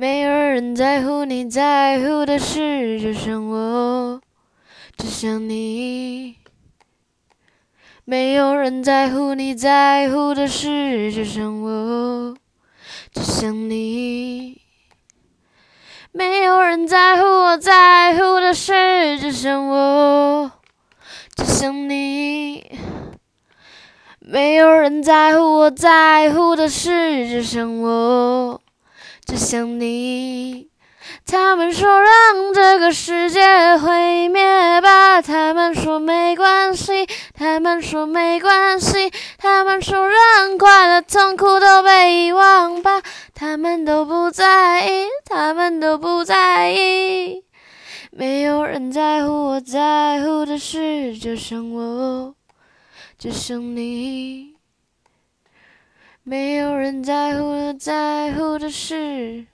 没有人在乎你在乎的事，只剩我，只想你。没有人在乎你在乎的事，只剩我，只想你。没有人在乎我在乎的事，只剩我，只想你。没有人在乎我在乎的事，只剩我，只想你。他们说让这个世界毁灭吧，他们说没关系，他们说没关系，他们说让快乐痛苦都被遗忘吧，他们都不在意，他们都不在意。没有人在乎我在乎的事，就剩我，就剩你。没有人在乎的在乎的事。